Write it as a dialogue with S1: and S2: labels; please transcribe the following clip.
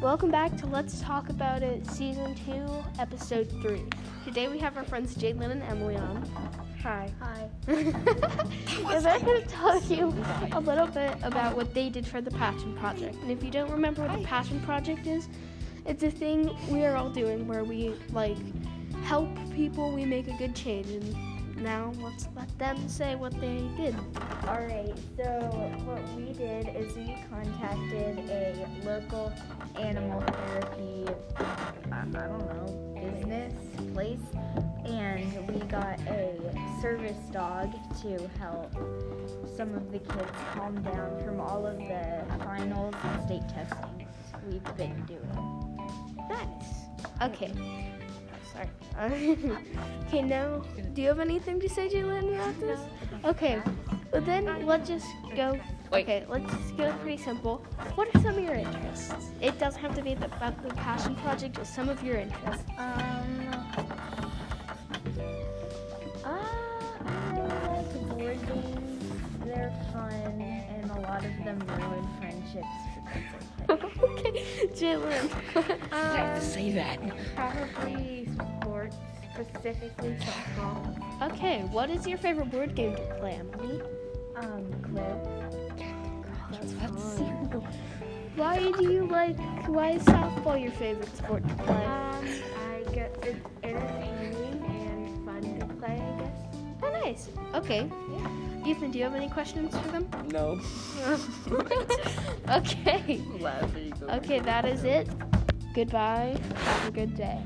S1: Welcome back to Let's Talk About It, Season 2, Episode 3. Today we have our friends Jalen and Emily on. Hi.
S2: Hi.
S1: and they're going to tell you a little bit about what they did for the Passion Project. And if you don't remember what the Passion Project is, it's a thing we are all doing where we, like, help people, we make a good change. And now let's let them say what they did.
S2: All right. So what we did is we contacted a local animal therapy, I, don't know, business place, and we got a service dog to help some of the kids calm down from all of the finals and state testing we've been doing.
S1: Nice. Okay. Sorry. okay, now, do you have anything to say, Jalen, about this? Okay. Well, then let's just go. Okay, let's go pretty simple. What are some of your interests? It doesn't have to be the, about the passion project, just some of your interests.
S2: Um. Uh, I like board games. They're fun, and a lot of them ruin friendships. but that's okay.
S1: okay, Jalen.
S3: I have to say that.
S2: Probably sports, specifically softball.
S1: okay, what is your favorite board game to play, Emily?
S2: Um, Clue.
S1: That's
S3: That's-
S1: fun. Why do you like? Why is softball your favorite sport to play?
S2: Um, I get it's entertaining and fun to play. I guess.
S1: Oh, nice. Okay. Yeah. Ethan, do you have any questions for them?
S3: No.
S1: okay. Okay, that is it. Goodbye. Have a good day.